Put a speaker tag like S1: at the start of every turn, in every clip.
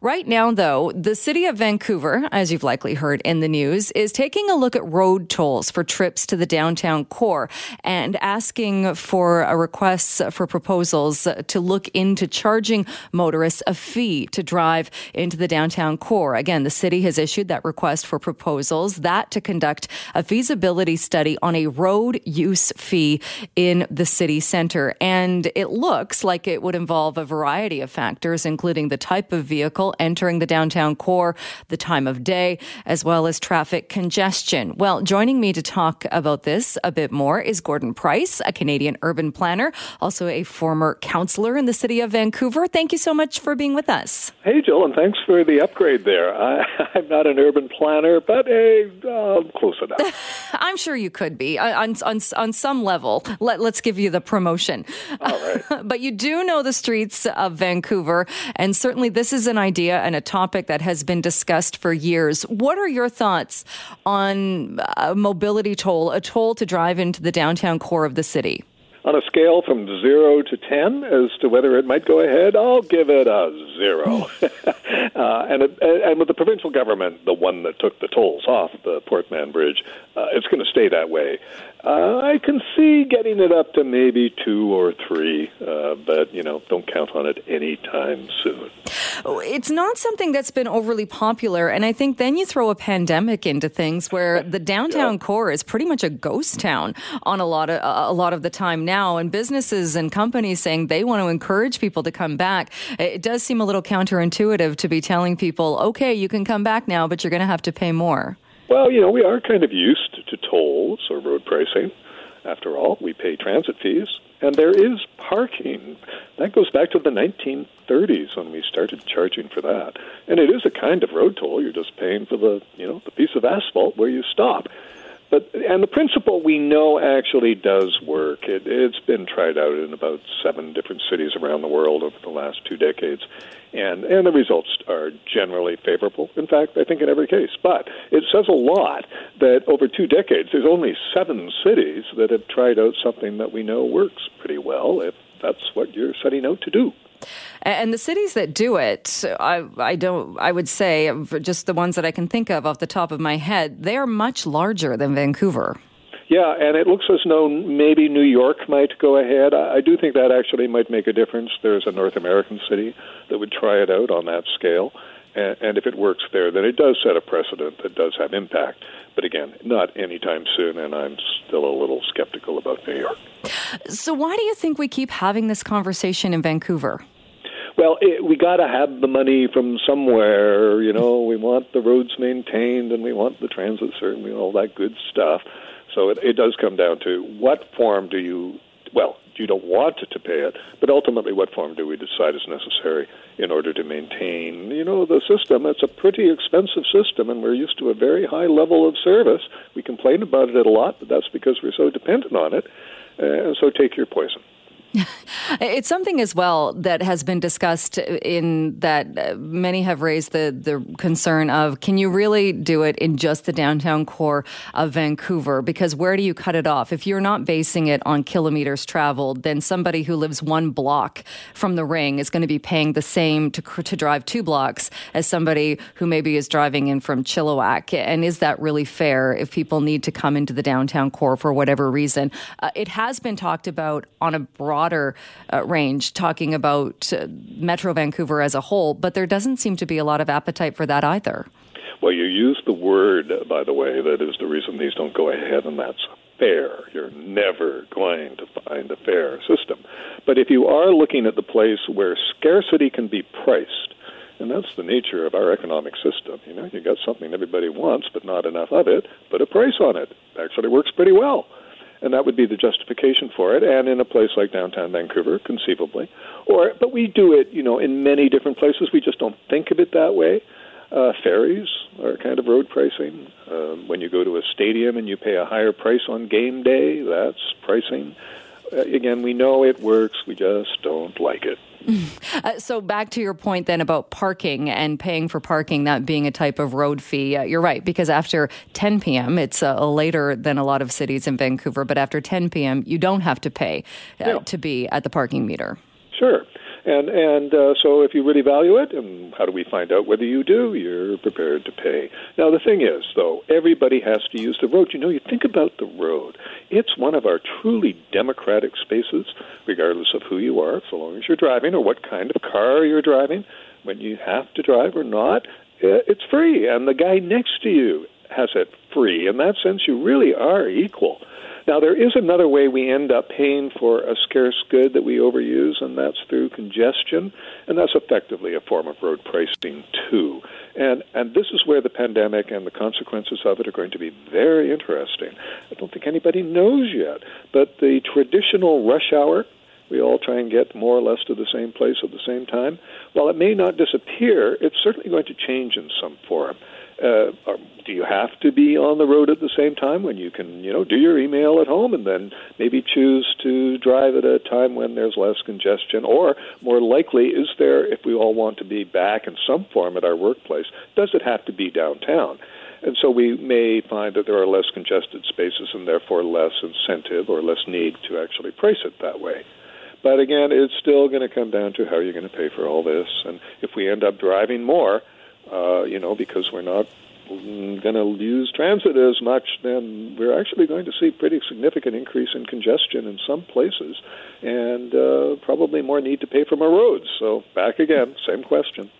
S1: Right now, though, the city of Vancouver, as you've likely heard in the news, is taking a look at road tolls for trips to the downtown core and asking for uh, a request for proposals uh, to look into charging motorists a fee to drive into the downtown core. Again, the city has issued that request for proposals, that to conduct a feasibility study on a road use fee in the city center. And it looks like it would involve a variety of factors, including the type of vehicle entering the downtown core, the time of day, as well as traffic congestion. Well, joining me to talk about this a bit more is Gordon Price, a Canadian urban planner, also a former councillor in the city of Vancouver. Thank you so much for being with us.
S2: Hey, Jill, and thanks for the upgrade there. I, am not an urban planner, but hey, uh, close enough.
S1: I'm sure you could be uh, on, on, on some level. Let, let's give you the promotion.
S2: All right.
S1: but you do know the streets of Vancouver, and certainly this this is an idea and a topic that has been discussed for years. What are your thoughts on a mobility toll, a toll to drive into the downtown core of the city?
S2: On a scale from zero to ten as to whether it might go ahead, I'll give it a zero. uh, and it, and with the provincial government, the one that took the tolls off the Port Mann Bridge, uh, it's going to stay that way. Uh, I can see getting it up to maybe two or three, uh, but you know, don't count on it anytime soon.
S1: It's not something that's been overly popular, and I think then you throw a pandemic into things where the downtown yeah. core is pretty much a ghost town on a lot of a lot of the time now, and businesses and companies saying they want to encourage people to come back. It does seem a little counterintuitive to be telling people, okay, you can come back now, but you're going to have to pay more.
S2: Well, you know, we are kind of used to tolls or road pricing. After all, we pay transit fees, and there is parking. That goes back to the 1930s when we started charging for that. And it is a kind of road toll. You're just paying for the, you know, the piece of asphalt where you stop. But and the principle we know actually does work. It, it's been tried out in about seven different cities around the world over the last two decades, and and the results are generally favorable. In fact, I think in every case. But it says a lot that over two decades, there's only seven cities that have tried out something that we know works pretty well. If that's what you're setting out to do.
S1: And the cities that do it, I, I don't. I would say just the ones that I can think of off the top of my head, they are much larger than Vancouver.
S2: Yeah, and it looks as though maybe New York might go ahead. I do think that actually might make a difference. There's a North American city that would try it out on that scale. And, and if it works there, then it does set a precedent that does have impact. But again, not anytime soon, and I'm still a little skeptical about New York.
S1: So, why do you think we keep having this conversation in Vancouver?
S2: Well, it, we got to have the money from somewhere. You know, we want the roads maintained, and we want the transit certainly, all that good stuff. So it, it does come down to what form do you? Well, you don't want to pay it, but ultimately, what form do we decide is necessary in order to maintain, you know, the system? It's a pretty expensive system, and we're used to a very high level of service. We complain about it a lot, but that's because we're so dependent on it. Uh, so take your poison.
S1: it's something as well that has been discussed in that uh, many have raised the, the concern of can you really do it in just the downtown core of Vancouver? Because where do you cut it off? If you're not basing it on kilometers traveled, then somebody who lives one block from the ring is going to be paying the same to, to drive two blocks as somebody who maybe is driving in from Chilliwack. And is that really fair if people need to come into the downtown core for whatever reason? Uh, it has been talked about on a broad broader uh, range, talking about uh, Metro Vancouver as a whole, but there doesn't seem to be a lot of appetite for that either.
S2: Well, you use the word, by the way, that is the reason these don't go ahead, and that's fair. You're never going to find a fair system. But if you are looking at the place where scarcity can be priced, and that's the nature of our economic system. You know, you got something everybody wants, but not enough of it. Put a price on it. Actually, works pretty well and that would be the justification for it. And in a place like downtown Vancouver, conceivably, or but we do it, you know, in many different places. We just don't think of it that way. Uh, ferries are kind of road pricing. Um, when you go to a stadium and you pay a higher price on game day, that's pricing. Again, we know it works. We just don't like it.
S1: Uh, so back to your point then about parking and paying for parking, that being a type of road fee. Uh, you're right because after 10 p.m., it's uh, later than a lot of cities in Vancouver, but after 10 p.m., you don't have to pay uh, yeah. to be at the parking meter.
S2: Sure. And and uh, so if you really value it, and how do we find out whether you do? You're prepared to pay. Now the thing is, though, everybody has to use the road. You know, you think about the road. It's one of our truly democratic spaces, regardless of who you are, so long as you're driving or what kind of car you're driving. When you have to drive or not, uh, it's free, and the guy next to you has it free. In that sense, you really are equal. Now, there is another way we end up paying for a scarce good that we overuse, and that's through congestion, and that's effectively a form of road pricing too. And and this is where the pandemic and the consequences of it are going to be very interesting. I don't think anybody knows yet, but the traditional rush hour we all try and get more or less to the same place at the same time. While it may not disappear, it's certainly going to change in some form. Uh, do you have to be on the road at the same time when you can, you know, do your email at home and then maybe choose to drive at a time when there's less congestion? Or more likely, is there, if we all want to be back in some form at our workplace, does it have to be downtown? And so we may find that there are less congested spaces and therefore less incentive or less need to actually price it that way. But again, it's still going to come down to how you're going to pay for all this. And if we end up driving more, uh, you know, because we're not going to use transit as much, then we're actually going to see pretty significant increase in congestion in some places, and uh, probably more need to pay for more roads. So back again, same question.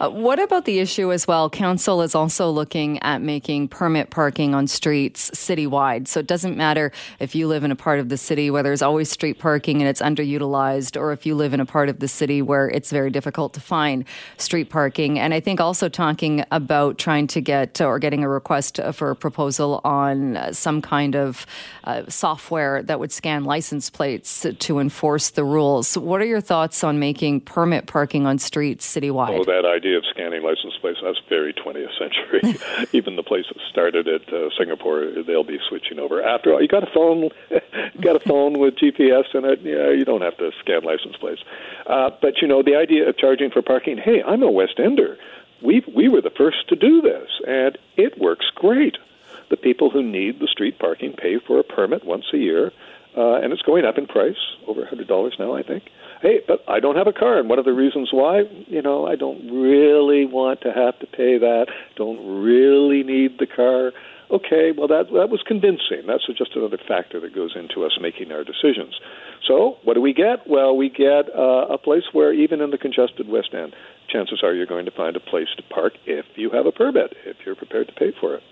S1: Uh, what about the issue as well? Council is also looking at making permit parking on streets citywide. So it doesn't matter if you live in a part of the city where there's always street parking and it's underutilized, or if you live in a part of the city where it's very difficult to find street parking. And I think also talking about trying to get or getting a request for a proposal on some kind of uh, software that would scan license plates to enforce the rules. What are your thoughts on making permit parking on streets citywide?
S2: Oh, that idea of scanning license plates, that's very 20th century. Even the place that started it, uh, Singapore, they'll be switching over. After all, you got a phone, you got a phone with GPS in it. Yeah, you don't have to scan license plates. Uh, but you know, the idea of charging for parking. Hey, I'm a West Ender. We we were the first to do this, and it works great. The people who need the street parking pay for a permit once a year, uh, and it's going up in price, over a hundred dollars now, I think hey, but I don't have a car, and one of the reasons why, you know, I don't really want to have to pay that, don't really need the car. Okay, well that that was convincing. That's just another factor that goes into us making our decisions. So, what do we get? Well, we get uh, a place where even in the congested West End, chances are you're going to find a place to park if you have a permit, if you're prepared to pay for it.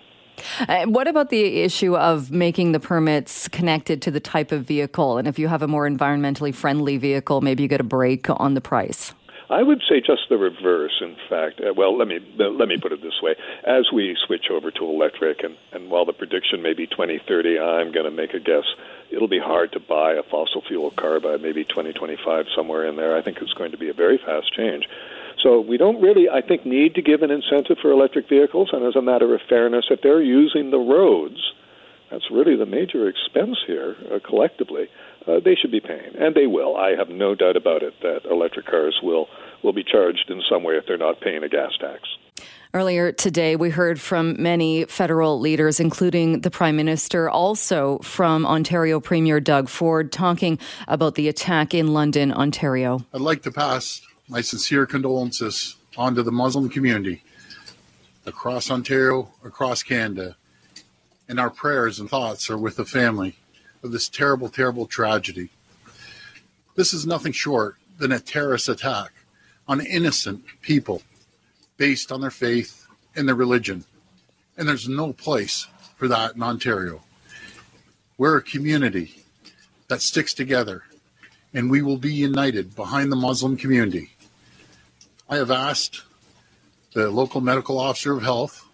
S1: Uh, what about the issue of making the permits connected to the type of vehicle? And if you have a more environmentally friendly vehicle, maybe you get a break on the price.
S2: I would say just the reverse. In fact, uh, well, let me uh, let me put it this way: as we switch over to electric, and and while the prediction may be 2030, I'm going to make a guess. It'll be hard to buy a fossil fuel car by maybe 2025, somewhere in there. I think it's going to be a very fast change. So we don't really, I think, need to give an incentive for electric vehicles. And as a matter of fairness, if they're using the roads, that's really the major expense here uh, collectively. Uh, they should be paying, and they will. I have no doubt about it that electric cars will will be charged in some way if they're not paying a gas tax.
S1: Earlier today, we heard from many federal leaders, including the Prime Minister, also from Ontario Premier Doug Ford, talking about the attack in London, Ontario.
S3: I'd like to pass my sincere condolences onto the Muslim community across Ontario, across Canada, and our prayers and thoughts are with the family of this terrible, terrible tragedy. This is nothing short than a terrorist attack on innocent people based on their faith and their religion. And there's no place for that in Ontario. We're a community that sticks together, and we will be united behind the Muslim community. I have asked the local medical officer of health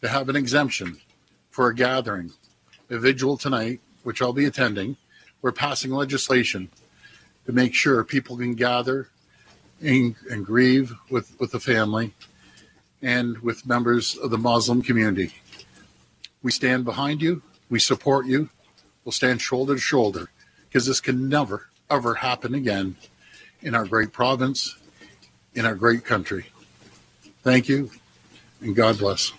S3: to have an exemption for a gathering, a vigil tonight, which I'll be attending. We're passing legislation to make sure people can gather and, and grieve with, with the family and with members of the Muslim community. We stand behind you. We support you. We'll stand shoulder to shoulder because this can never, ever happen again in our great province in our great country. Thank you, and God bless.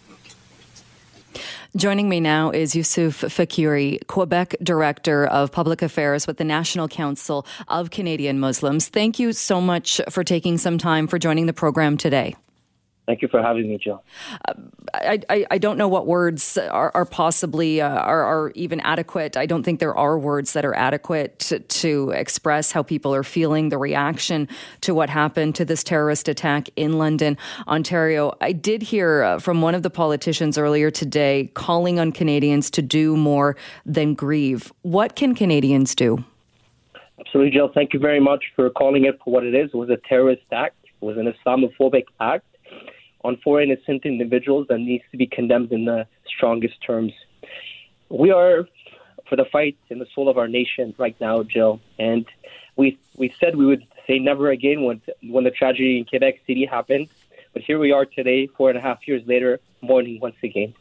S1: Joining me now is Yusuf Faqiri, Quebec Director of Public Affairs with the National Council of Canadian Muslims. Thank you so much for taking some time for joining the program today.
S4: Thank you for having me, Jill. Uh,
S1: I, I, I, don't know what words are, are possibly uh, are, are, even adequate. I don't think there are words that are adequate to, to, express how people are feeling, the reaction to what happened to this terrorist attack in London, Ontario. I did hear uh, from one of the politicians earlier today calling on Canadians to do more than grieve. What can Canadians do?
S4: Absolutely, Jill. Thank you very much for calling it for what it is. It was a terrorist act. It was an Islamophobic act on four innocent individuals that needs to be condemned in the strongest terms. We are for the fight in the soul of our nation right now, Jill, and we we said we would say never again when when the tragedy in Quebec City happened, but here we are today, four and a half years later, mourning once again.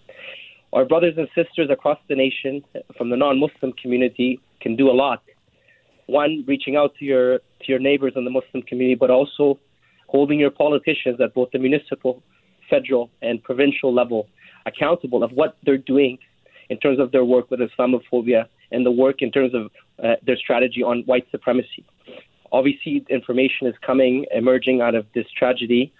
S4: Our brothers and sisters across the nation, from the non-Muslim community, can do a lot. One, reaching out to your to your neighbors in the Muslim community, but also holding your politicians at both the municipal, federal, and provincial level accountable of what they're doing in terms of their work with Islamophobia and the work in terms of uh, their strategy on white supremacy. Obviously, information is coming, emerging out of this tragedy,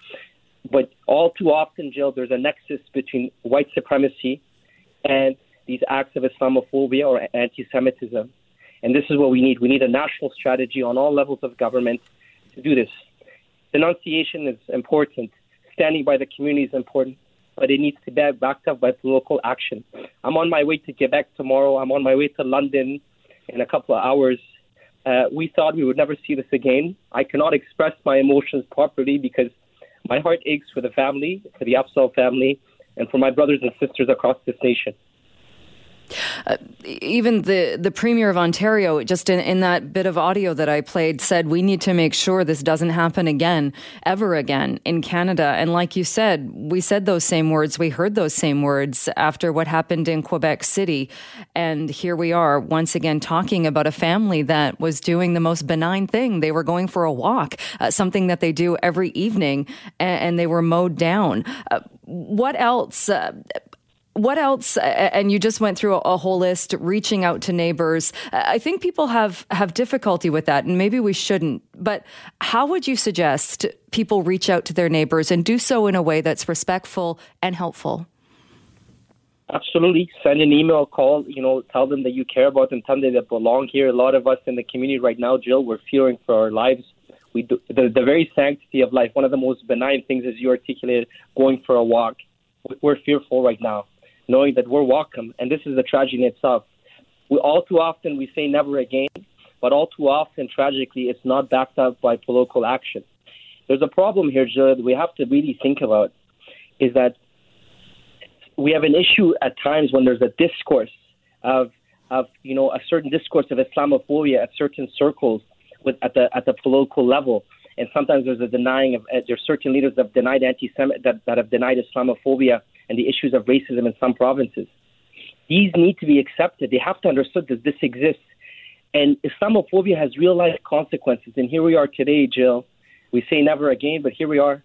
S4: but all too often, Jill, there's a nexus between white supremacy and these acts of Islamophobia or anti Semitism. And this is what we need. We need a national strategy on all levels of government to do this. Denunciation is important. Standing by the community is important, but it needs to be backed up by local action. I'm on my way to Quebec tomorrow. I'm on my way to London in a couple of hours. Uh, we thought we would never see this again. I cannot express my emotions properly because my heart aches for the family, for the Afzaal family, and for my brothers and sisters across this nation.
S1: Uh, even the, the Premier of Ontario, just in, in that bit of audio that I played, said we need to make sure this doesn't happen again, ever again in Canada. And like you said, we said those same words, we heard those same words after what happened in Quebec City. And here we are once again talking about a family that was doing the most benign thing. They were going for a walk, uh, something that they do every evening, and, and they were mowed down. Uh, what else? What else? And you just went through a whole list, reaching out to neighbors. I think people have have difficulty with that, and maybe we shouldn't. But how would you suggest people reach out to their neighbors and do so in a way that's respectful and helpful?
S4: Absolutely. Send an email, call, you know, tell them that you care about them, tell them that they belong here. A lot of us in the community right now, Jill, we're fearing for our lives. We do, the, the very sanctity of life, one of the most benign things, as you articulated, going for a walk. We're fearful right now knowing that we're welcome. And this is the tragedy itself. We all too often we say never again, but all too often, tragically, it's not backed up by political action. There's a problem here, Joe, that we have to really think about is that we have an issue at times when there's a discourse of of you know a certain discourse of Islamophobia at certain circles with at the at the political level, and sometimes there's a denying of uh, there's certain leaders that have denied anti that, that have denied Islamophobia and the issues of racism in some provinces. These need to be accepted. They have to understand that this exists. And Islamophobia has real life consequences. And here we are today, Jill. We say never again, but here we are.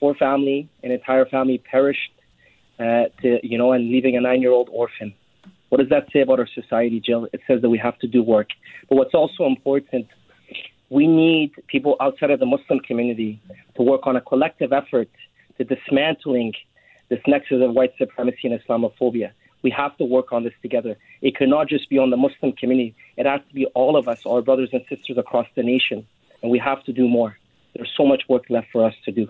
S4: Four family, an entire family perished, uh, to, you know, and leaving a nine year old orphan. What does that say about our society, Jill? It says that we have to do work. But what's also important, we need people outside of the Muslim community to work on a collective effort to dismantling this nexus of white supremacy and Islamophobia. We have to work on this together. It cannot just be on the Muslim community. It has to be all of us, our brothers and sisters across the nation. And we have to do more. There's so much work left for us to do.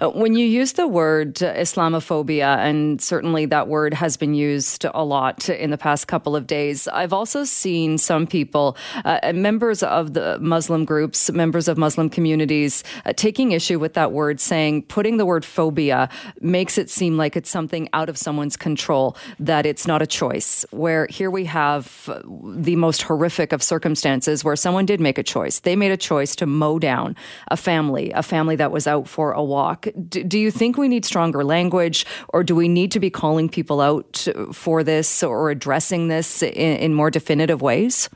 S1: Uh, when you use the word Islamophobia, and certainly that word has been used a lot in the past couple of days, I've also seen some people, uh, members of the Muslim groups, members of Muslim communities, uh, taking issue with that word, saying putting the word phobia makes it seem like it's something out of someone's control, that it's not a choice. Where here we have the most horrific of circumstances where someone did make a choice. They made a choice to mow down a family, a family that was out for a walk. Do, do you think we need stronger language, or do we need to be calling people out for this or addressing this in, in more definitive ways?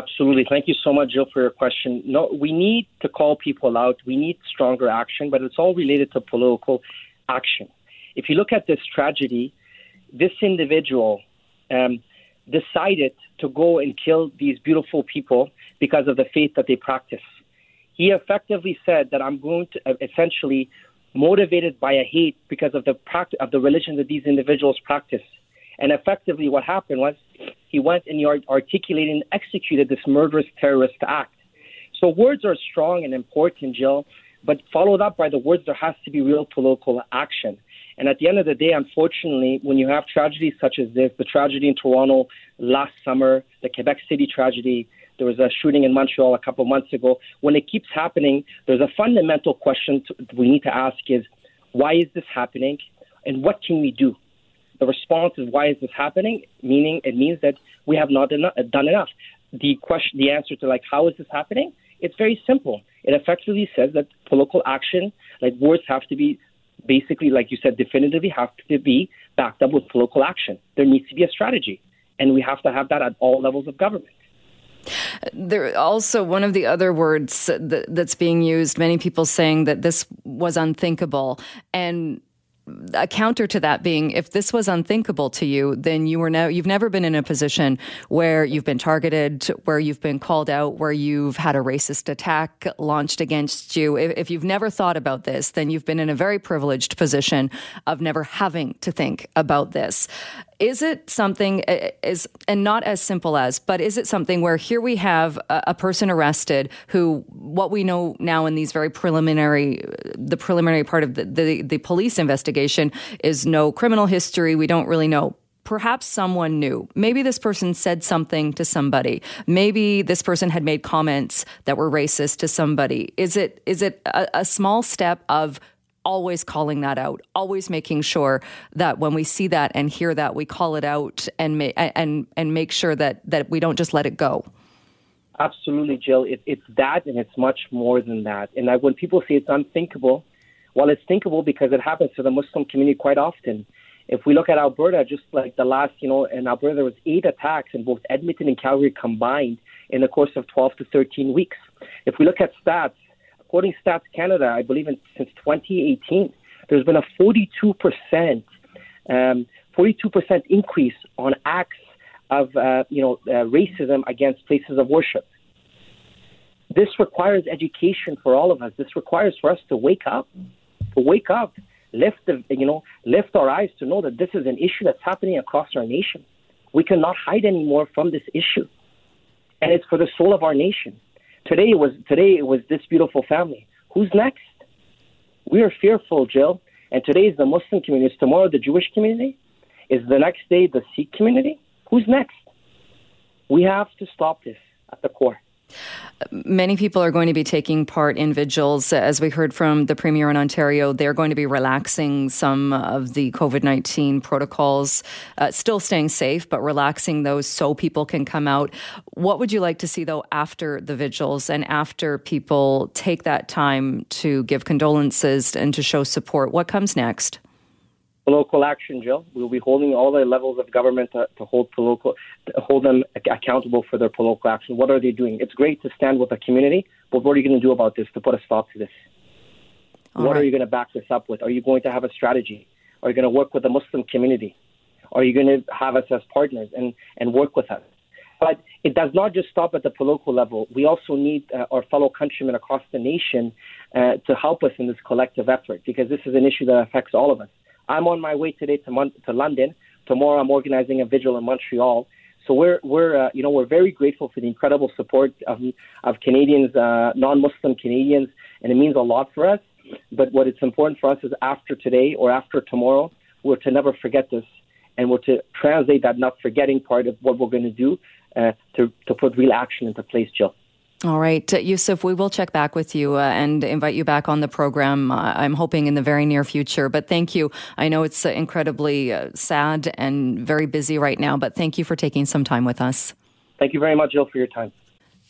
S4: Absolutely. Thank you so much, Jill, for your question. No, we need to call people out. We need stronger action, but it's all related to political action. If you look at this tragedy, this individual um, decided to go and kill these beautiful people because of the faith that they practice. He effectively said that I'm going to uh, essentially motivated by a hate because of the practice of the religion that these individuals practice. And effectively, what happened was he went and he articulated and executed this murderous terrorist act. So words are strong and important, Jill, but followed up by the words, there has to be real political action. And at the end of the day, unfortunately, when you have tragedies such as this, the tragedy in Toronto last summer, the Quebec City tragedy, there was a shooting in Montreal a couple months ago. When it keeps happening, there's a fundamental question to, we need to ask is why is this happening and what can we do? The response is why is this happening? Meaning it means that we have not done enough. The question, the answer to like how is this happening? It's very simple. It effectively says that political action, like words, have to be basically, like you said, definitively have to be backed up with political action. There needs to be a strategy, and we have to have that at all levels of government.
S1: There also one of the other words that, that's being used. Many people saying that this was unthinkable, and a counter to that being if this was unthinkable to you then you were now you've never been in a position where you've been targeted where you've been called out where you've had a racist attack launched against you if, if you've never thought about this then you've been in a very privileged position of never having to think about this is it something is and not as simple as but is it something where here we have a, a, person arrested who what we know now in these very preliminary the preliminary part of the, the, the police investigation is no criminal history we don't really know perhaps someone knew. Maybe this person said something to somebody. Maybe this person had made comments that were racist to somebody. Is it is it a, a small step of always calling that out, always making sure that when we see that and hear that, we call it out and ma- and and make sure that that we don't just let it go.
S4: Absolutely, Jill. It, it's that, and it's much more than that. And I, when people say it's unthinkable, well, it's thinkable because it happens to the Muslim community quite often. If we look at Alberta, just like the last, you know, in Alberta, there was eight attacks in both Edmonton and Calgary combined in the course of 12 to 13 weeks. If we look at stats, according to Stats Canada, I believe in, since 2018, there's been a 42%, um, 42% increase on acts of uh, you know uh, racism against places of worship. This requires education for all of us. This requires for us to wake up, to wake up, lift the you know lift our eyes to know that this is an issue that's happening across our nation. We cannot hide anymore from this issue, and it's for the soul of our nation. Today it was today it was this beautiful family. Who's next? We are fearful, Jill. And today is the Muslim community. Is tomorrow the Jewish community? Is the next day the Sikh community? Who's next? We have to stop this at the core.
S1: Many people are going to be taking part in vigils. As we heard from the Premier in Ontario, they're going to be relaxing some of the COVID 19 protocols, uh, still staying safe, but relaxing those so people can come out. What would you like to see, though, after the vigils and after people take that time to give condolences and to show support? What comes next?
S4: Local action, Jill. We'll be holding all the levels of government to, to hold political, to hold them accountable for their political action. What are they doing? It's great to stand with the community, but what are you going to do about this to put a stop to this? All what right. are you going to back this up with? Are you going to have a strategy? Are you going to work with the Muslim community? Are you going to have us as partners and, and work with us? But it does not just stop at the political level. We also need uh, our fellow countrymen across the nation uh, to help us in this collective effort because this is an issue that affects all of us. I'm on my way today to, Mon- to London. Tomorrow, I'm organizing a vigil in Montreal. So we're we're uh, you know we're very grateful for the incredible support of of Canadians, uh, non-Muslim Canadians, and it means a lot for us. But what it's important for us is after today or after tomorrow, we're to never forget this, and we're to translate that not forgetting part of what we're going to do uh, to to put real action into place, Jill.
S1: All right, uh, Yusuf, we will check back with you uh, and invite you back on the program. Uh, I'm hoping in the very near future. But thank you. I know it's uh, incredibly uh, sad and very busy right now, but thank you for taking some time with us.
S4: Thank you very much, Jill, for your time.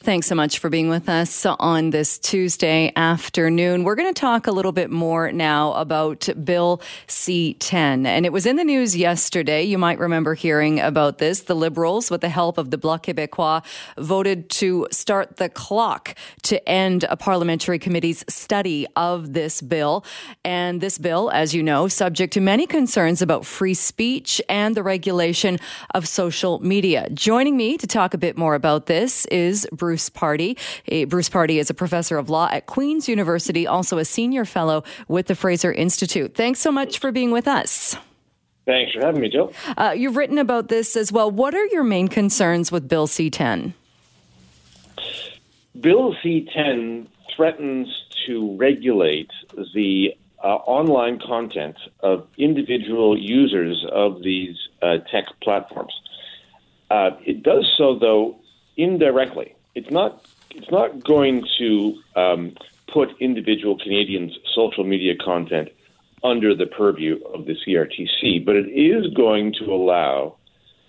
S1: Thanks so much for being with us on this Tuesday afternoon. We're going to talk a little bit more now about Bill C 10. And it was in the news yesterday. You might remember hearing about this. The Liberals, with the help of the Bloc Québécois, voted to start the clock to end a parliamentary committee's study of this bill. And this bill, as you know, subject to many concerns about free speech and the regulation of social media. Joining me to talk a bit more about this is Bruce. Bruce Pardy. Bruce Pardy is a professor of law at Queen's University, also a senior fellow with the Fraser Institute. Thanks so much for being with us.
S5: Thanks for having me, Jill.
S1: Uh, you've written about this as well. What are your main concerns with Bill C 10?
S5: Bill C 10 threatens to regulate the uh, online content of individual users of these uh, tech platforms. Uh, it does so, though, indirectly it's not it's not going to um, put individual Canadians' social media content under the purview of the CRTC, but it is going to allow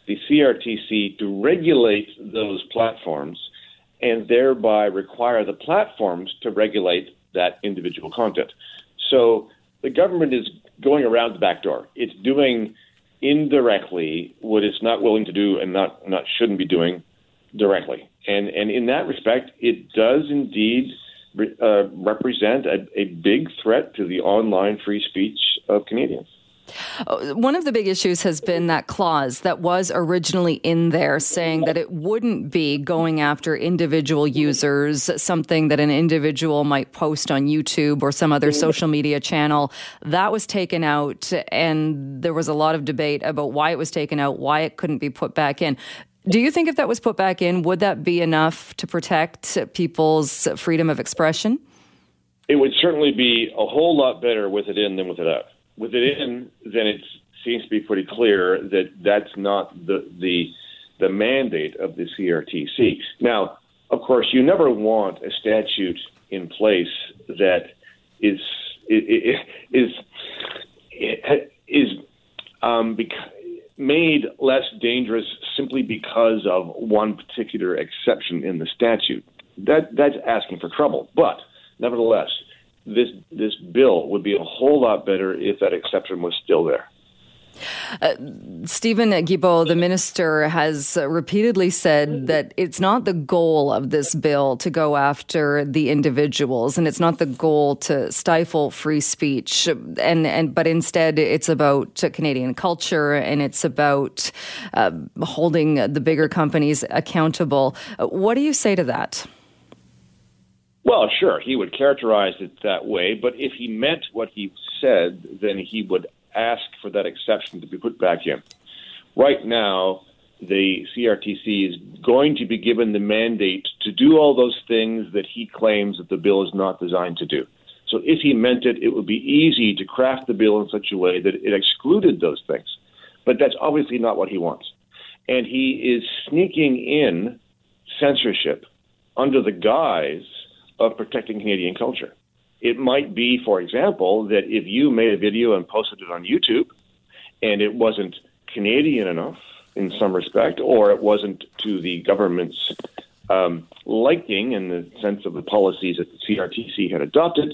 S5: the CRTC to regulate those platforms and thereby require the platforms to regulate that individual content. So the government is going around the back door. It's doing indirectly what it's not willing to do and not, not shouldn't be doing directly. And, and in that respect, it does indeed uh, represent a, a big threat to the online free speech of Canadians.
S1: Uh, one of the big issues has been that clause that was originally in there saying that it wouldn't be going after individual users, something that an individual might post on YouTube or some other social media channel. That was taken out, and there was a lot of debate about why it was taken out, why it couldn't be put back in. Do you think if that was put back in, would that be enough to protect people's freedom of expression?
S5: It would certainly be a whole lot better with it in than with it out. With it in, then it seems to be pretty clear that that's not the the the mandate of the CRTC. Now, of course, you never want a statute in place that is is is is um, made less dangerous simply because of one particular exception in the statute. That that's asking for trouble. But nevertheless, this this bill would be a whole lot better if that exception was still there.
S1: Uh, Steven Guilbeault, the minister, has repeatedly said that it's not the goal of this bill to go after the individuals, and it's not the goal to stifle free speech, and and but instead it's about Canadian culture and it's about uh, holding the bigger companies accountable. What do you say to that?
S5: Well, sure, he would characterize it that way, but if he meant what he said, then he would ask for that exception to be put back in. Right now, the CRTC is going to be given the mandate to do all those things that he claims that the bill is not designed to do. So if he meant it, it would be easy to craft the bill in such a way that it excluded those things. But that's obviously not what he wants. And he is sneaking in censorship under the guise of protecting Canadian culture. It might be, for example, that if you made a video and posted it on YouTube and it wasn't Canadian enough in some respect, or it wasn't to the government's um, liking in the sense of the policies that the CRTC had adopted,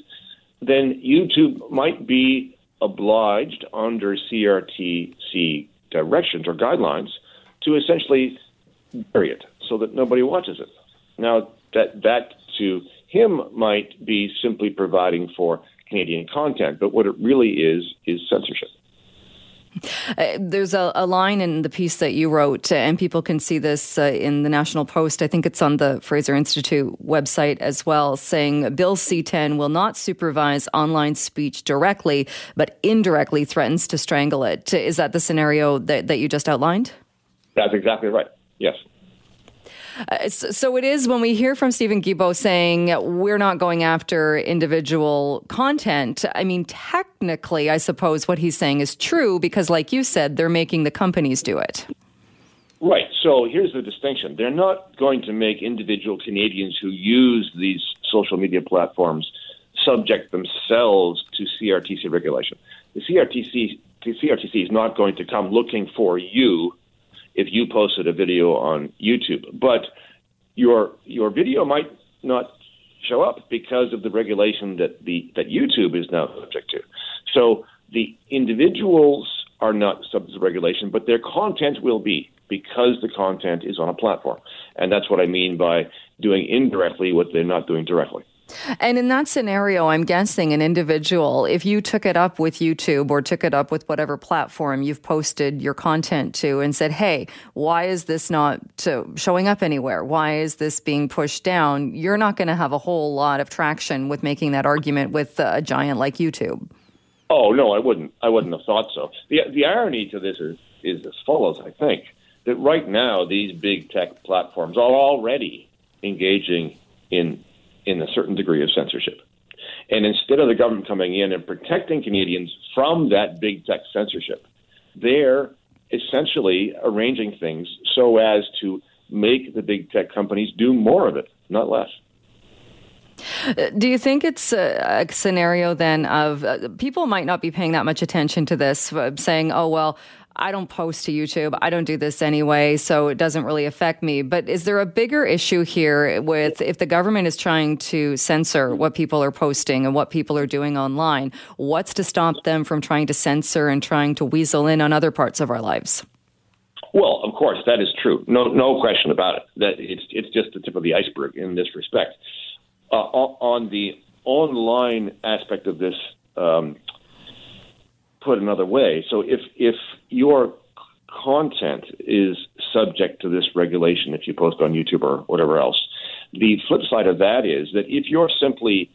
S5: then YouTube might be obliged under CRTC directions or guidelines to essentially bury it so that nobody watches it. Now, that that to him might be simply providing for Canadian content, but what it really is is censorship.
S1: Uh, there's a, a, line in the piece that you wrote, uh, and people can see this uh, in the National Post. I think it's on the Fraser Institute website as well, saying Bill C 10 will not supervise online speech directly, but indirectly threatens to strangle it. Is that the scenario that, that you just outlined?
S5: That's exactly right. Yes.
S1: Uh, so it is when we hear from Steven Guilbeault saying we're not going after individual content. I mean, technically, I suppose what he's saying is true because, like you said, they're making the companies do it.
S5: Right. So here's the distinction. They're not going to make individual Canadians who use these social media platforms subject themselves to CRTC regulation. The CRTC, the CRTC is not going to come looking for you if you posted a video on YouTube. But your your video might not show up because of the regulation that the that YouTube is now subject to. So the individuals are not subject to regulation, but their content will be because the content is on a platform. And that's what I mean by doing indirectly what they're not doing directly.
S1: And in that scenario, I'm guessing an individual, if you took it up with YouTube or took it up with whatever platform you've posted your content to and said, hey, why is this not showing up anywhere? Why is this being pushed down? You're not going to have a whole lot of traction with making that argument with a giant like YouTube.
S5: Oh no, I wouldn't. I wouldn't have thought so. the The irony to this is is as follows. I think that right now these big tech platforms are already engaging in in a certain degree of censorship. And instead of the government coming in and protecting Canadians from that big tech censorship, they're essentially arranging things so as to make the big tech companies do more of it, not less.
S1: Do you think it's a, a scenario then of uh, people might not be paying that much attention to this, uh, saying, oh, well, I don't post to YouTube. I don't do this anyway, so it doesn't really affect me. But is there a bigger issue here with if the government is trying to censor what people are posting and what people are doing online? What's to stop them from trying to censor and trying to weasel in on other parts of our lives?
S5: Well, of course, that is true. No, no question about it. That it's it's just the tip of the iceberg in this respect. Uh, on the online aspect of this, um, put another way. So if if your content is subject to this regulation, if you post on YouTube or whatever else, the flip side of that is that if you're simply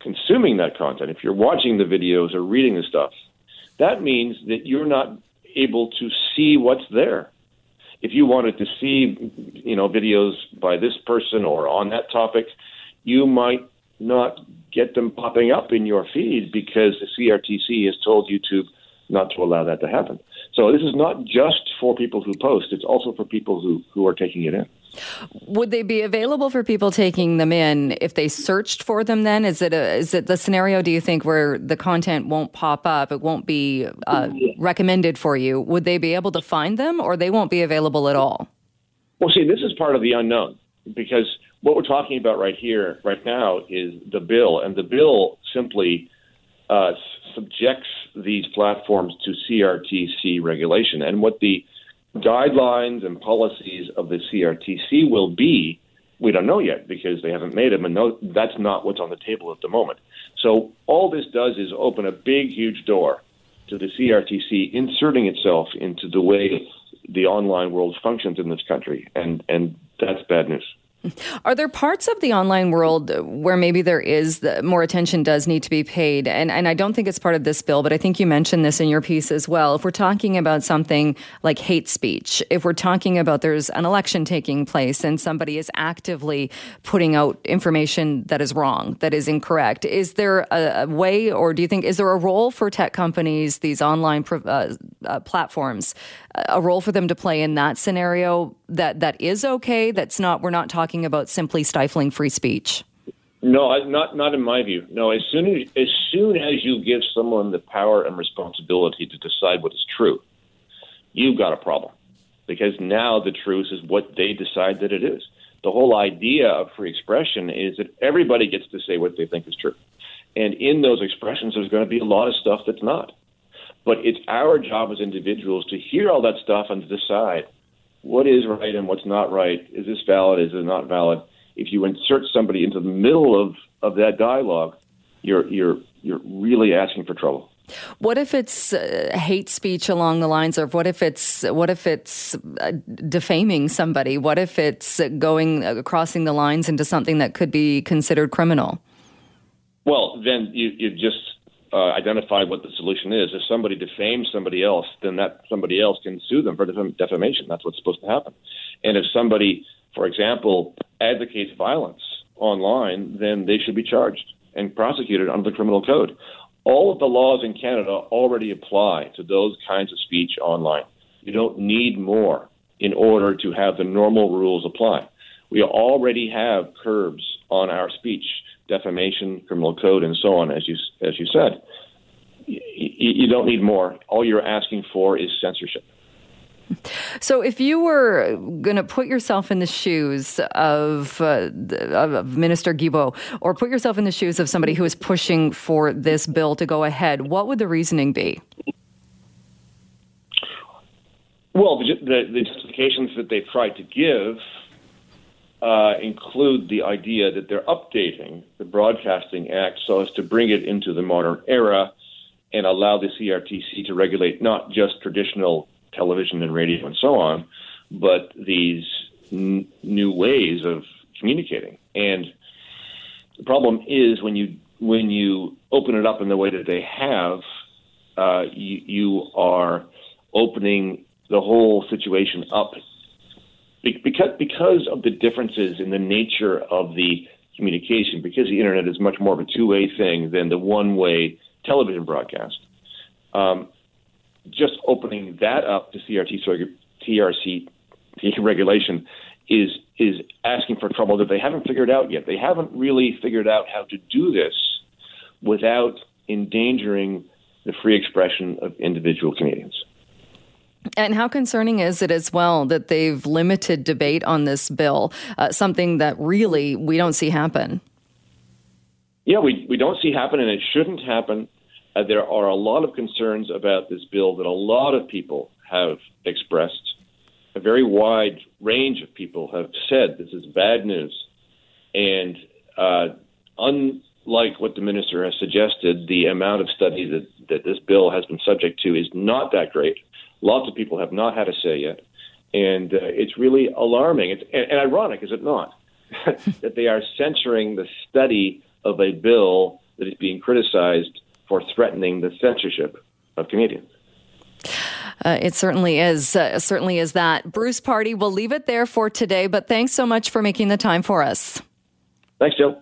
S5: consuming that content, if you're watching the videos or reading the stuff, that means that you're not able to see what's there. If you wanted to see, you know, videos by this person or on that topic, you might not get them popping up in your feed because the CRTC has told YouTube not to allow that to happen. So this is not just for people who post; it's also for people who who are taking it in.
S1: Would they be available for people taking them in if they searched for them? Then is it a, is it the scenario? Do you think where the content won't pop up, it won't be uh, recommended for you? Would they be able to find them, or they won't be available at all?
S5: Well, see, this is part of the unknown because what we're talking about right here, right now, is the bill, and the bill simply uh, subjects these platforms to CRTC regulation. And what the guidelines and policies of the CRTC will be, we don't know yet because they haven't made them, and no, that's not what's on the table at the moment. So all this does is open a big, huge door to the CRTC inserting itself into the way the online world functions in this country, and and that's bad news.
S1: Are there parts of the online world where maybe there is the, more attention does need to be paid? And, and I don't think it's part of this bill, but I think you mentioned this in your piece as well. If we're talking about something like hate speech, if we're talking about there's an election taking place and somebody is actively putting out information that is wrong, that is incorrect, is there a, a way, or do you think, is there a role for tech companies, these online uh, uh, platforms, a role for them to play in that scenario that, that is okay? That's not, we're not talking about simply stifling free speech.
S5: No, not not in my view. No, as soon as as soon as you give someone the power and responsibility to decide what is true, you've got a problem. Because now the truth is what they decide that it is. The whole idea of free expression is that everybody gets to say what they think is true. And in those expressions there's going to be a lot of stuff that's not. But it's our job as individuals to hear all that stuff and to decide what is right and what's not right. Is this valid? Is it not valid? If you insert somebody into the middle of, of that dialogue, you're you're you're really asking for trouble.
S1: What if it's uh, hate speech along the lines of what if it's what if it's uh, defaming somebody? What if it's going uh, crossing the lines into something that could be considered criminal?
S5: Well, then you you just uh, identify what the solution is. If somebody defames somebody else, then that somebody else can sue them for def- defamation. That's what's supposed to happen. And if somebody, for example, advocates violence online, then they should be charged and prosecuted under the criminal code. All of the laws in Canada already apply to those kinds of speech online. You don't need more in order to have the normal rules apply. We already have curbs on our speech defamation, criminal code, and so on, as you as you said. You, you don't need more. All you're asking for is censorship.
S1: So, if you were going to put yourself in the shoes of, uh, of Minister Guilbeault, or put yourself in the shoes of somebody who is pushing for this bill to go ahead, what would the reasoning be?
S5: Well, the, the, the justifications that they've tried to give uh, include the idea that they're updating the Broadcasting Act so as to bring it into the modern era and allow the CRTC to regulate not just traditional television and radio and so on, but these n- new ways of communicating. And the problem is when you when you open it up in the way that they have, uh, you, you are opening the whole situation up because because of the differences in the nature of the communication. Because the internet is much more of a two way thing than the one way television broadcast. Um, just opening that up to CRT TRC regulation is is asking for trouble that they haven't figured out yet. They haven't really figured out how to do this without endangering the free expression of individual Canadians.
S1: And how concerning is it as well that they've limited debate on this bill, uh, something that really we don't see happen?
S5: Yeah, we, we don't see happen, and it shouldn't happen. Uh, there are a lot of concerns about this bill that a lot of people have expressed. A very wide range of people have said this is bad news. And uh, unlike what the minister has suggested, the amount of study that, that this bill has been subject to is not that great. Lots of people have not had a say yet. And uh, it's really alarming. It's, and, and ironic, is it not, that they are censoring the study of a bill that is being criticized for threatening the censorship of Canadians.
S1: Uh, it certainly is. Uh, certainly is that. Bruce Pardy, we'll leave it there for today, but thanks so much for making the time for us.
S5: Thanks, Jill.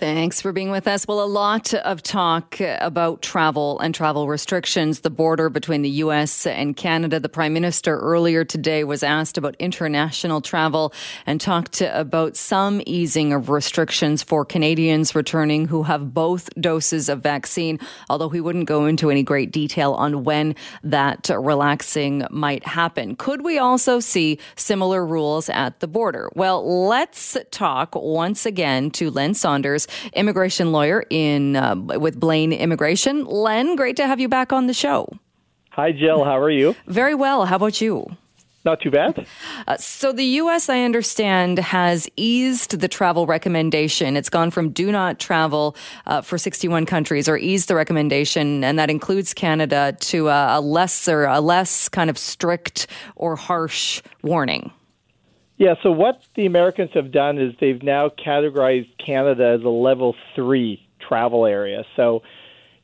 S1: Thanks for being with us. Well, a lot of talk about travel and travel restrictions, the border between the U.S. and Canada. The Prime Minister earlier today was asked about international travel and talked about some easing of restrictions for Canadians returning who have both doses of vaccine, although he wouldn't go into any great detail on when that relaxing might happen. Could we also see similar rules at the border? Well, let's talk once again to Len Saunders immigration lawyer in uh, with Blaine Immigration. Len, great to have you back on the show.
S6: Hi, Jill. How are you?
S1: Very well. How about you?
S6: Not too bad.
S1: Uh, so, the U.S., I understand, has eased the travel recommendation. It's gone from do not travel uh, for 61 countries, or eased the recommendation, and that includes Canada, to a, a lesser, a less kind of strict or harsh warning.
S6: Yeah, so what the Americans have done is they've now categorized Canada as a level three travel area. So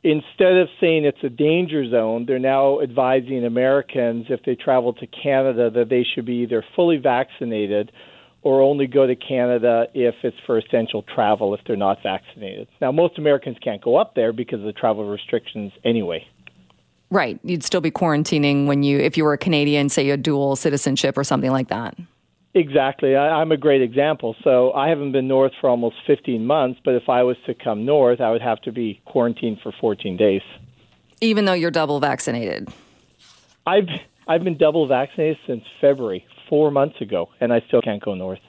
S6: instead of saying it's a danger zone, they're now advising Americans if they travel to Canada that they should be either fully vaccinated or only go to Canada if it's for essential travel if they're not vaccinated. Now, most Americans can't go up there because of the travel restrictions anyway.
S1: Right. You'd still be quarantining when you, if you were a Canadian, say you had dual citizenship or something like that.
S6: Exactly. I, I'm a great example. So I haven't been north for almost 15 months, but if I was to come north, I would have to be quarantined for 14 days.
S1: Even though you're double vaccinated?
S6: I've I've been double vaccinated since February, four months ago, and I still can't go north.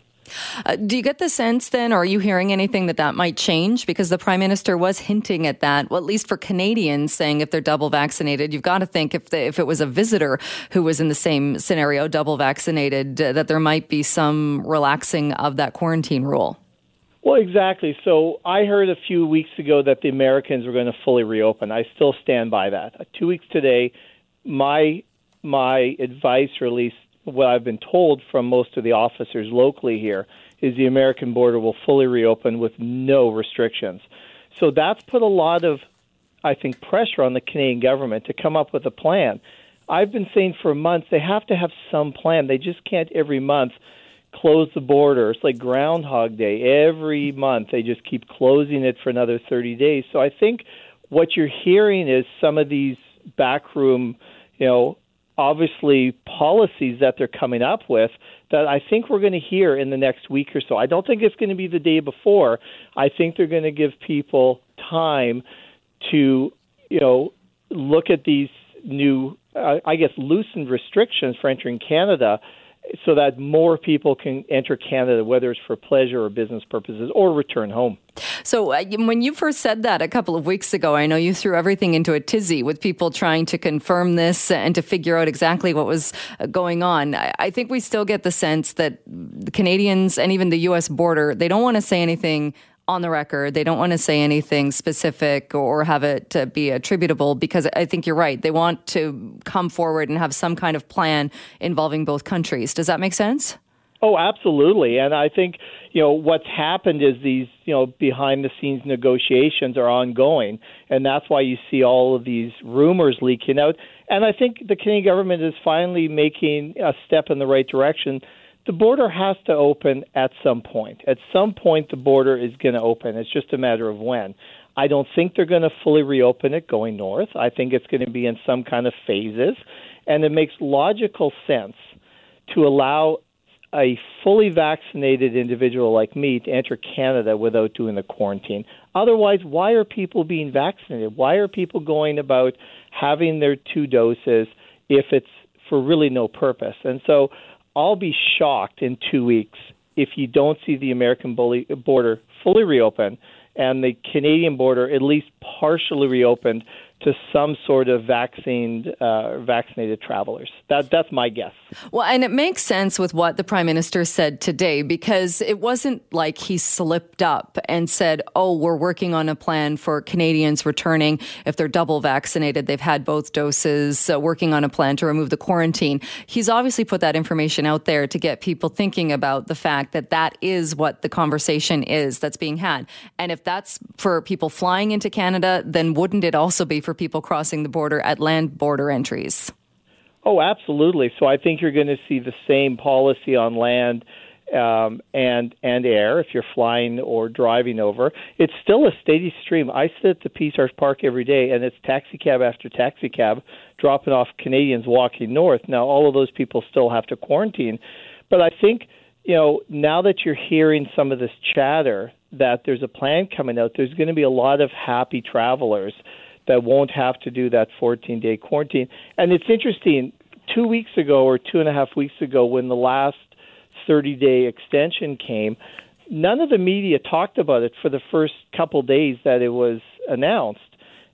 S1: Uh, do you get the sense then, or are you hearing anything that that might change? Because the prime minister was hinting at that, well, at least for Canadians, saying if they're double vaccinated, you've got to think if if it was a visitor who was in the same scenario, double vaccinated, uh, that there might be some relaxing of that quarantine rule.
S6: Well, exactly. So I heard a few weeks ago that the Americans were going to fully reopen. I still stand by that. Uh, two weeks today, my my advice, least what I've been told from most of the officers locally here is the American border will fully reopen with no restrictions. So that's put a lot of, I think, pressure on the Canadian government to come up with a plan. I've been saying for months they have to have some plan. They just can't every month close the border. It's like Groundhog Day. Every month they just keep closing it for another 30 days. So I think what you're hearing is some of these backroom, you know, obviously policies that they're coming up with that I think we're going to hear in the next week or so. I don't think it's going to be the day before. I think they're going to give people time to, you know, look at these new uh, I guess, loosened restrictions for entering Canada so that more people can enter Canada, whether it's for pleasure or business purposes, or return home.
S1: So, uh, when you first said that a couple of weeks ago, I know you threw everything into a tizzy with people trying to confirm this and to figure out exactly what was uh, going on. I think we still get the sense that the Canadians and even the U.S. border, they don't want to say anything on the record. They don't want to say anything specific or have it to be attributable because I think you're right. They want to come forward and have some kind of plan involving both countries. Does that make sense?
S6: Oh, absolutely. And I think, you know, what's happened is these, you know, behind the scenes negotiations are ongoing. And that's why you see all of these rumors leaking out. And I think the Canadian government is finally making a step in the right direction the border has to open at some point. At some point, the border is going to open. It's just a matter of when. I don't think they're going to fully reopen it going north. I think it's going to be in some kind of phases. And it makes logical sense to allow a fully vaccinated individual like me to enter Canada without doing the quarantine. Otherwise, why are people being vaccinated? Why are people going about having their two doses if it's for really no purpose? And so I'll be shocked in two weeks if you don't see the American border fully reopened and the Canadian border at least partially reopened to some sort of vaccinated uh, vaccinated travelers. That that's my guess.
S1: Well, and it makes sense with what the prime minister said today because it wasn't like he slipped up and said, "Oh, we're working on a plan for Canadians returning if they're double vaccinated, they've had both doses, uh, working on a plan to remove the quarantine." He's obviously put that information out there to get people thinking about the fact that that is what the conversation is that's being had. And if that's for people flying into Canada, then wouldn't it also be for people crossing the border at land border entries.
S6: Oh, absolutely. So I think you're going to see the same policy on land um, and and air if you're flying or driving over. It's still a steady stream. I sit at the Peace Arch Park every day, and it's taxi cab after taxi cab dropping off Canadians walking north. Now, all of those people still have to quarantine, but I think you know now that you're hearing some of this chatter that there's a plan coming out, there's going to be a lot of happy travelers that won't have to do that 14 day quarantine. And it's interesting, two weeks ago or two and a half weeks ago, when the last 30 day extension came, none of the media talked about it for the first couple days that it was announced.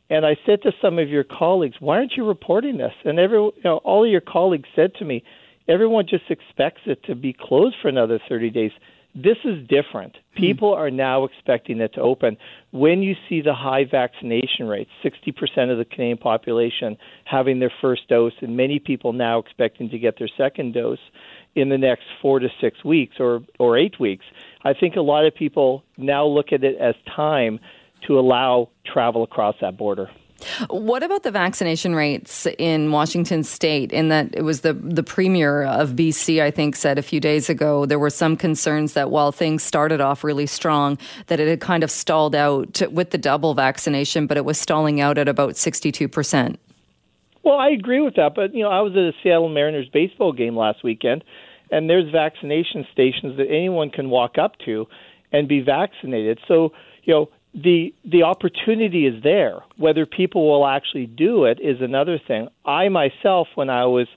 S6: And I said to some of your colleagues, "Why aren't you reporting this?" And every, you know, all of your colleagues said to me, "Everyone just expects it to be closed for another 30 days." This is different. Hmm. People are now expecting it to open. When you see the high vaccination rates, 60% of the Canadian population having their first dose, and many people now expecting to get their second dose in the next four to six weeks or, or eight weeks, I think a lot of people now look at it as time to allow travel across that border.
S1: What about the vaccination rates in Washington state? In that it was the, the premier of BC, I think, said a few days ago there were some concerns that while things started off really strong, that it had kind of stalled out with the double vaccination, but it was stalling out at about 62%.
S6: Well, I agree with that. But, you know, I was at a Seattle Mariners baseball game last weekend, and there's vaccination stations that anyone can walk up to and be vaccinated. So, you know, the the opportunity is there. Whether people will actually do it is another thing. I myself, when I was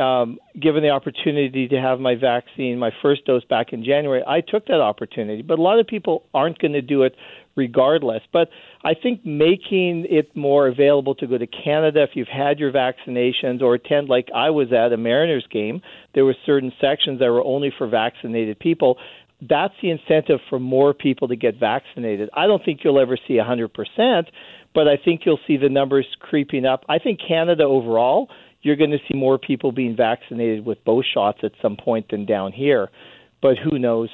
S6: um, given the opportunity to have my vaccine, my first dose back in January, I took that opportunity. But a lot of people aren't going to do it regardless. But I think making it more available to go to Canada if you've had your vaccinations or attend, like I was at a Mariners game, there were certain sections that were only for vaccinated people that's the incentive for more people to get vaccinated. I don't think you'll ever see 100%, but I think you'll see the numbers creeping up. I think Canada overall, you're going to see more people being vaccinated with both shots at some point than down here, but who knows?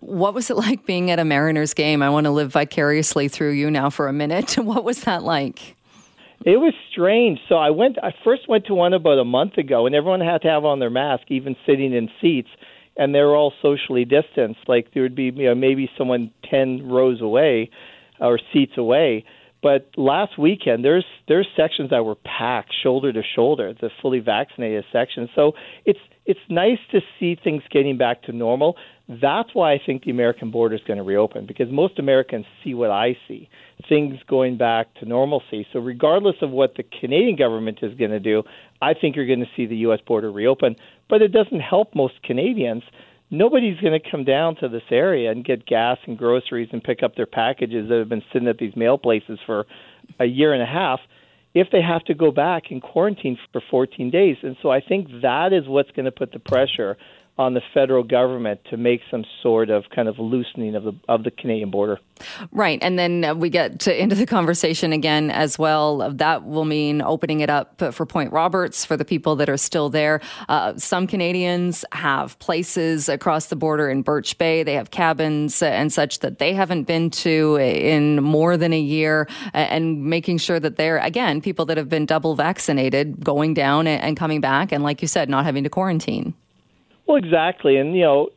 S1: What was it like being at a Mariners game? I want to live vicariously through you now for a minute. What was that like?
S6: It was strange. So I went I first went to one about a month ago and everyone had to have on their mask even sitting in seats and they're all socially distanced. Like there would be you know, maybe someone ten rows away or seats away. But last weekend, there's there's sections that were packed shoulder to shoulder, the fully vaccinated sections. So it's it's nice to see things getting back to normal. That's why I think the American border is going to reopen because most Americans see what I see things going back to normalcy. So, regardless of what the Canadian government is going to do, I think you're going to see the U.S. border reopen. But it doesn't help most Canadians. Nobody's going to come down to this area and get gas and groceries and pick up their packages that have been sitting at these mail places for a year and a half if they have to go back and quarantine for 14 days. And so I think that is what's going to put the pressure on the federal government to make some sort of kind of loosening of the of the Canadian border.
S1: Right, and then uh, we get to, into the conversation again as well. That will mean opening it up for Point Roberts for the people that are still there. Uh, some Canadians have places across the border in Birch Bay. They have cabins and such that they haven't been to in more than a year, and making sure that they're again people that have been double vaccinated going down and coming back, and like you said, not having to quarantine.
S6: Well, exactly, and you know,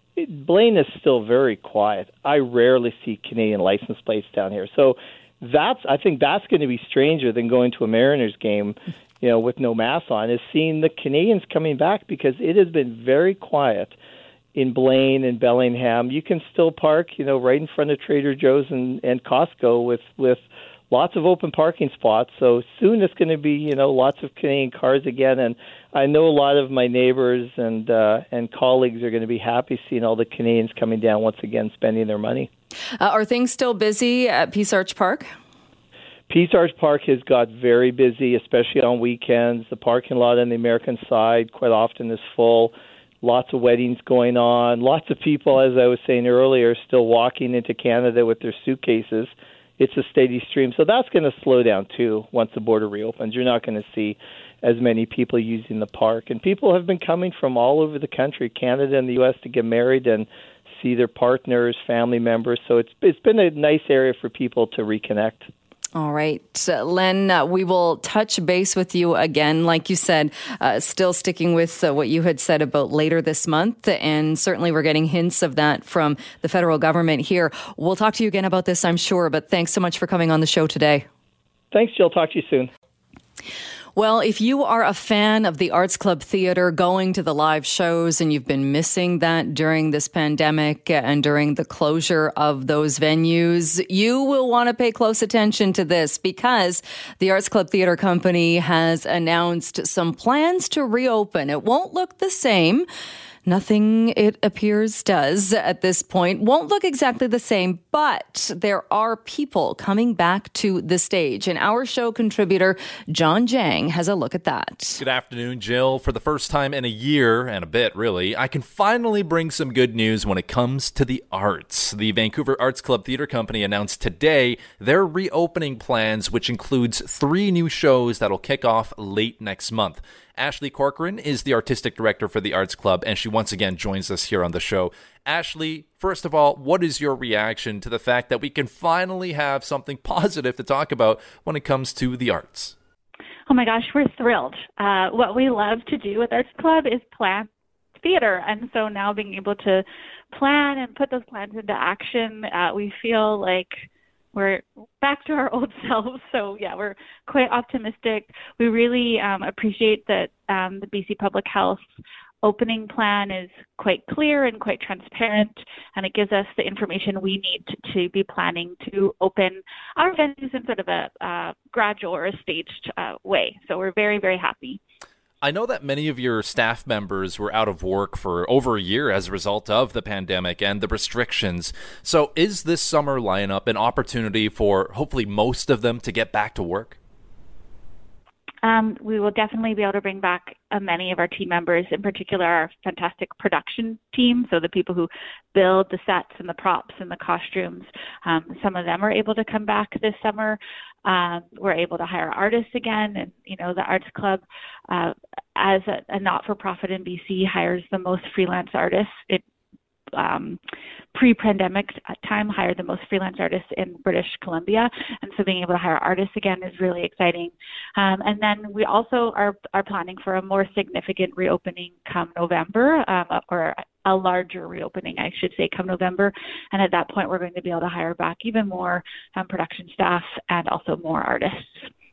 S6: Blaine is still very quiet. I rarely see Canadian license plates down here, so that's I think that's going to be stranger than going to a Mariners game, you know, with no mask on. Is seeing the Canadians coming back because it has been very quiet in Blaine and Bellingham. You can still park, you know, right in front of Trader Joe's and, and Costco with with lots of open parking spots. So soon it's going to be, you know, lots of Canadian cars again. And I know a lot of my neighbors and uh, and colleagues are going to be happy seeing all the Canadians coming down once again, spending their money.
S1: Uh, are things still busy at Peace Arch Park?
S6: Peace Arch Park has got very busy, especially on weekends. The parking lot on the American side quite often is full. Lots of weddings going on. Lots of people, as I was saying earlier, still walking into Canada with their suitcases it's a steady stream. So that's going to slow down too once the border reopens. You're not going to see as many people using the park. And people have been coming from all over the country, Canada and the U.S., to get married and see their partners, family members. So it's it's been a nice area for people to reconnect.
S1: All right. Len, uh, we will touch base with you again. Like you said, uh, still sticking with uh, what you had said about later this month. And certainly we're getting hints of that from the federal government here. We'll talk to you again about this, I'm sure. But thanks so much for coming on the show today.
S6: Thanks, Jill. Talk to you soon.
S1: Well, if you are a fan of the Arts Club Theater, going to the live shows, and you've been missing that during this pandemic and during the closure of those venues, you will want to pay close attention to this because the Arts Club Theater Company has announced some plans to reopen. It won't look the same Nothing, it appears, does at this point. Won't look exactly the same, but there are people coming back to the stage. And our show contributor, John Jang, has a look at that.
S7: Good afternoon, Jill. For the first time in a year and a bit, really, I can finally bring some good news when it comes to the arts. The Vancouver Arts Club Theatre Company announced today their reopening plans, which includes three new shows that'll kick off late next month. Ashley Corcoran is the artistic director for the Arts Club, and she once again joins us here on the show. Ashley, first of all, what is your reaction to the fact that we can finally have something positive to talk about when it comes to the arts?
S8: Oh my gosh, we're thrilled. Uh, what we love to do with Arts Club is plan theater, and so now being able to plan and put those plans into action, uh, we feel like we're back to our old selves. So yeah, we're quite optimistic. We really um, appreciate that um, the BC Public Health opening plan is quite clear and quite transparent, and it gives us the information we need to, to be planning to open our venues in sort of a uh, gradual or a staged uh, way. So we're very, very happy.
S7: I know that many of your staff members were out of work for over a year as a result of the pandemic and the restrictions. So, is this summer lineup an opportunity for hopefully most of them to get back to work?
S8: Um, we will definitely be able to bring back uh, many of our team members, in particular our fantastic production team. So the people who build the sets and the props and the costumes. Um, some of them are able to come back this summer. Um, we're able to hire artists again, and you know the Arts Club, uh, as a, a not-for-profit in BC, hires the most freelance artists. It um, pre-pandemic time hired the most freelance artists in British Columbia, and so being able to hire artists again is really exciting. Um, and then we also are are planning for a more significant reopening come November, um, or a larger reopening, I should say, come November. And at that point, we're going to be able to hire back even more um, production staff and also more artists.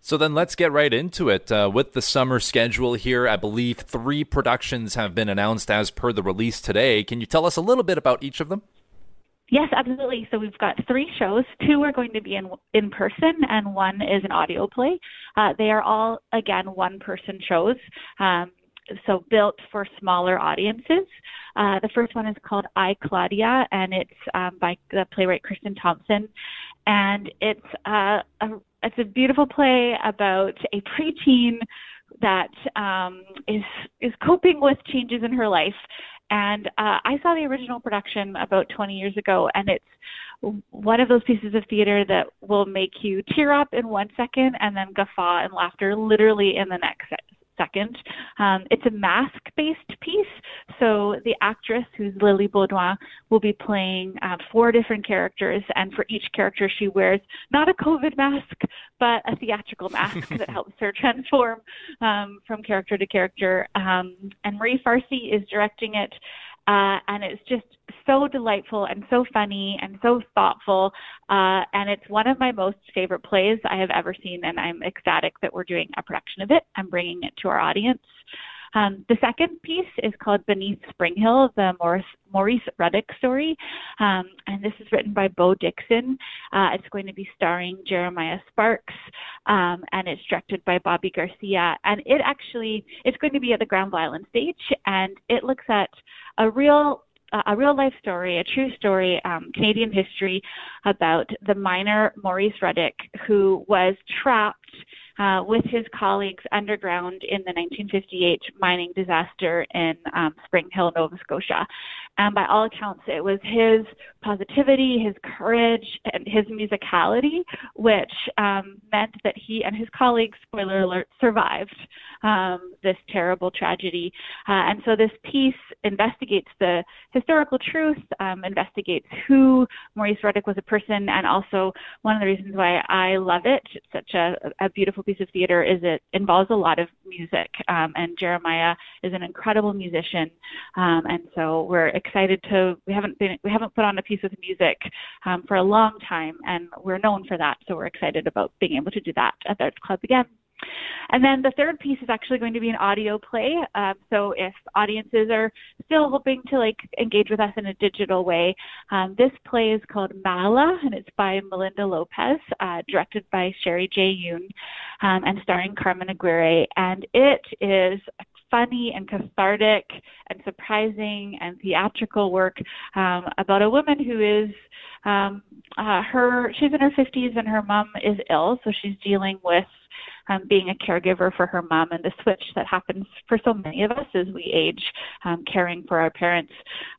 S7: So then let's get right into it. Uh, with the summer schedule here, I believe three productions have been announced as per the release today. Can you tell us a little bit about each of them?
S8: Yes, absolutely. So we've got three shows. Two are going to be in in person, and one is an audio play. Uh, they are all again one person shows. Um, so built for smaller audiences. Uh, the first one is called I Claudia, and it's um, by the playwright Kristen Thomson, and it's uh, a it's a beautiful play about a preteen that um, is is coping with changes in her life. And uh, I saw the original production about 20 years ago, and it's one of those pieces of theater that will make you tear up in one second and then guffaw and laughter literally in the next second. Um, it's a mask based piece. So the actress, who's Lily Baudouin, will be playing uh, four different characters. And for each character, she wears not a COVID mask, but a theatrical mask that helps her transform um, from character to character. Um, and Marie Farsi is directing it. Uh, and it's just so delightful and so funny and so thoughtful. Uh, and it's one of my most favorite plays I have ever seen, and I'm ecstatic that we're doing a production of it. I'm bringing it to our audience. Um, the second piece is called Beneath Springhill, the Maurice, Maurice Ruddick story. Um, and this is written by Beau Dixon. Uh, it's going to be starring Jeremiah Sparks, um, and it's directed by Bobby Garcia. And it actually, it's going to be at the Granville stage, and it looks at a real a real life story, a true story, um, Canadian history about the miner Maurice Ruddick, who was trapped uh, with his colleagues underground in the 1958 mining disaster in um, Springhill, Nova Scotia. And by all accounts, it was his positivity, his courage, and his musicality, which um, meant that he and his colleagues, spoiler alert, survived um, this terrible tragedy. Uh, and so this piece investigates the historical truth, um, investigates who Maurice Ruddick was a person, and also one of the reasons why I love it, it's such a, a beautiful piece of theater, is it involves a lot of music. Um, and Jeremiah is an incredible musician. Um, and so we're excited to we haven't been we haven't put on a piece of music um, for a long time, and we're known for that. So we're excited about being able to do that at the Arts Club again. And then the third piece is actually going to be an audio play. Um, so if audiences are still hoping to like engage with us in a digital way, um, this play is called Mala, and it's by Melinda Lopez, uh, directed by Sherry J. Yoon, um, and starring Carmen Aguirre. And it is funny and cathartic and surprising and theatrical work um, about a woman who is um, uh, her she's in her 50s and her mom is ill, so she's dealing with um, being a caregiver for her mom and the switch that happens for so many of us as we age, um, caring for our parents.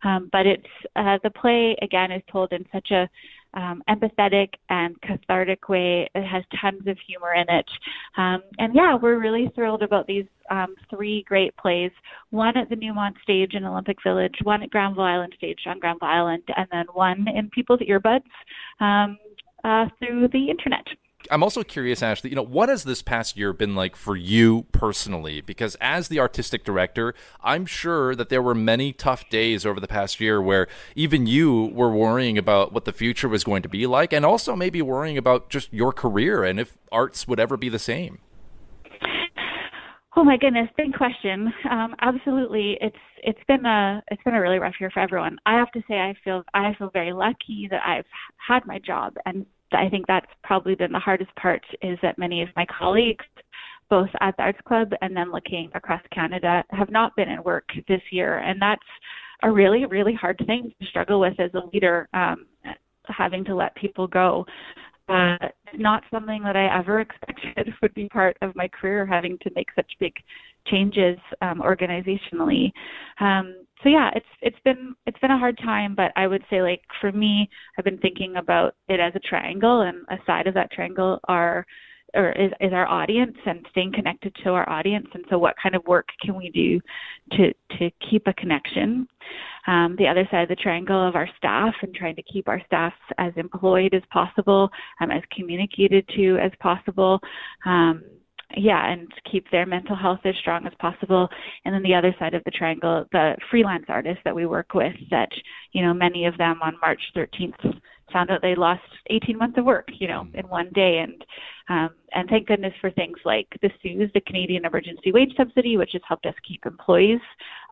S8: Um, but it's uh, the play again is told in such a um, empathetic and cathartic way. It has tons of humor in it. Um, and yeah, we're really thrilled about these um, three great plays one at the Newmont stage in Olympic Village, one at Granville Island stage on Granville Island, and then one in people's earbuds um, uh, through the internet.
S7: I'm also curious, Ashley, you know, what has this past year been like for you personally? Because as the artistic director, I'm sure that there were many tough days over the past year where even you were worrying about what the future was going to be like and also maybe worrying about just your career and if arts would ever be the same.
S8: Oh my goodness, big question. Um, absolutely, it's it's been a it's been a really rough year for everyone. I have to say, I feel I feel very lucky that I've had my job and I think that's probably been the hardest part is that many of my colleagues, both at the Arts Club and then looking across Canada, have not been in work this year. And that's a really, really hard thing to struggle with as a leader, um, having to let people go. Uh, not something that I ever expected would be part of my career, having to make such big changes um, organizationally. Um, so yeah, it's it's been it's been a hard time, but I would say like for me, I've been thinking about it as a triangle, and a side of that triangle are or is, is our audience and staying connected to our audience. And so, what kind of work can we do to to keep a connection? Um, the other side of the triangle of our staff and trying to keep our staff as employed as possible, um, as communicated to as possible. Um, yeah, and keep their mental health as strong as possible. And then the other side of the triangle, the freelance artists that we work with, that you know many of them on March 13th found out they lost 18 months of work, you know, mm. in one day, and Um, and thank goodness for things like the CEWS, the Canadian Emergency Wage Subsidy, which has helped us keep employees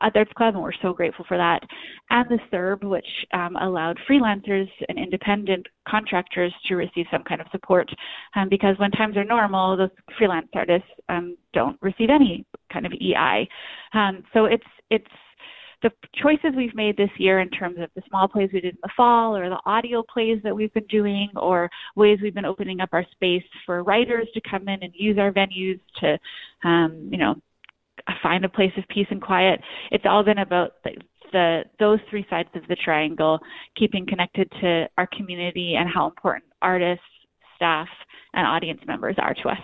S8: at the Arts Club, and we're so grateful for that. And the CERB, which um, allowed freelancers and independent contractors to receive some kind of support. Um, because when times are normal, those freelance artists um, don't receive any kind of EI. Um, so it's it's the choices we've made this year in terms of the small plays we did in the fall or the audio plays that we've been doing or ways we've been opening up our space for writers to come in and use our venues to um, you know find a place of peace and quiet. It's all been about the, the those three sides of the triangle keeping connected to our community and how important artists staff and audience members are to us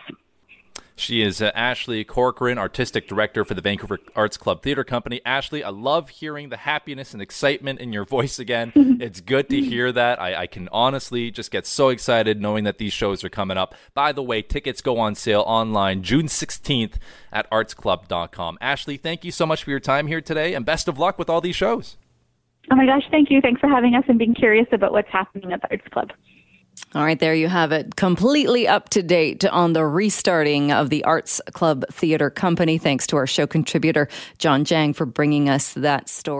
S7: she is uh, Ashley Corcoran, Artistic Director for the Vancouver Arts Club Theatre Company. Ashley, I love hearing the happiness and excitement in your voice again. it's good to hear that. I, I, can honestly just get so excited knowing that these shows are coming up. By the way, tickets go on sale online June 16th at artsclub.com. Ashley, thank you so much for your time here today and best of luck with all these shows.
S8: Oh my gosh, thank you. Thanks for having us and being curious about what's happening at the Arts Club.
S1: All right, there you have it. Completely up to date on the restarting of the Arts Club Theatre Company. Thanks to our show contributor, John Jang, for bringing us that story.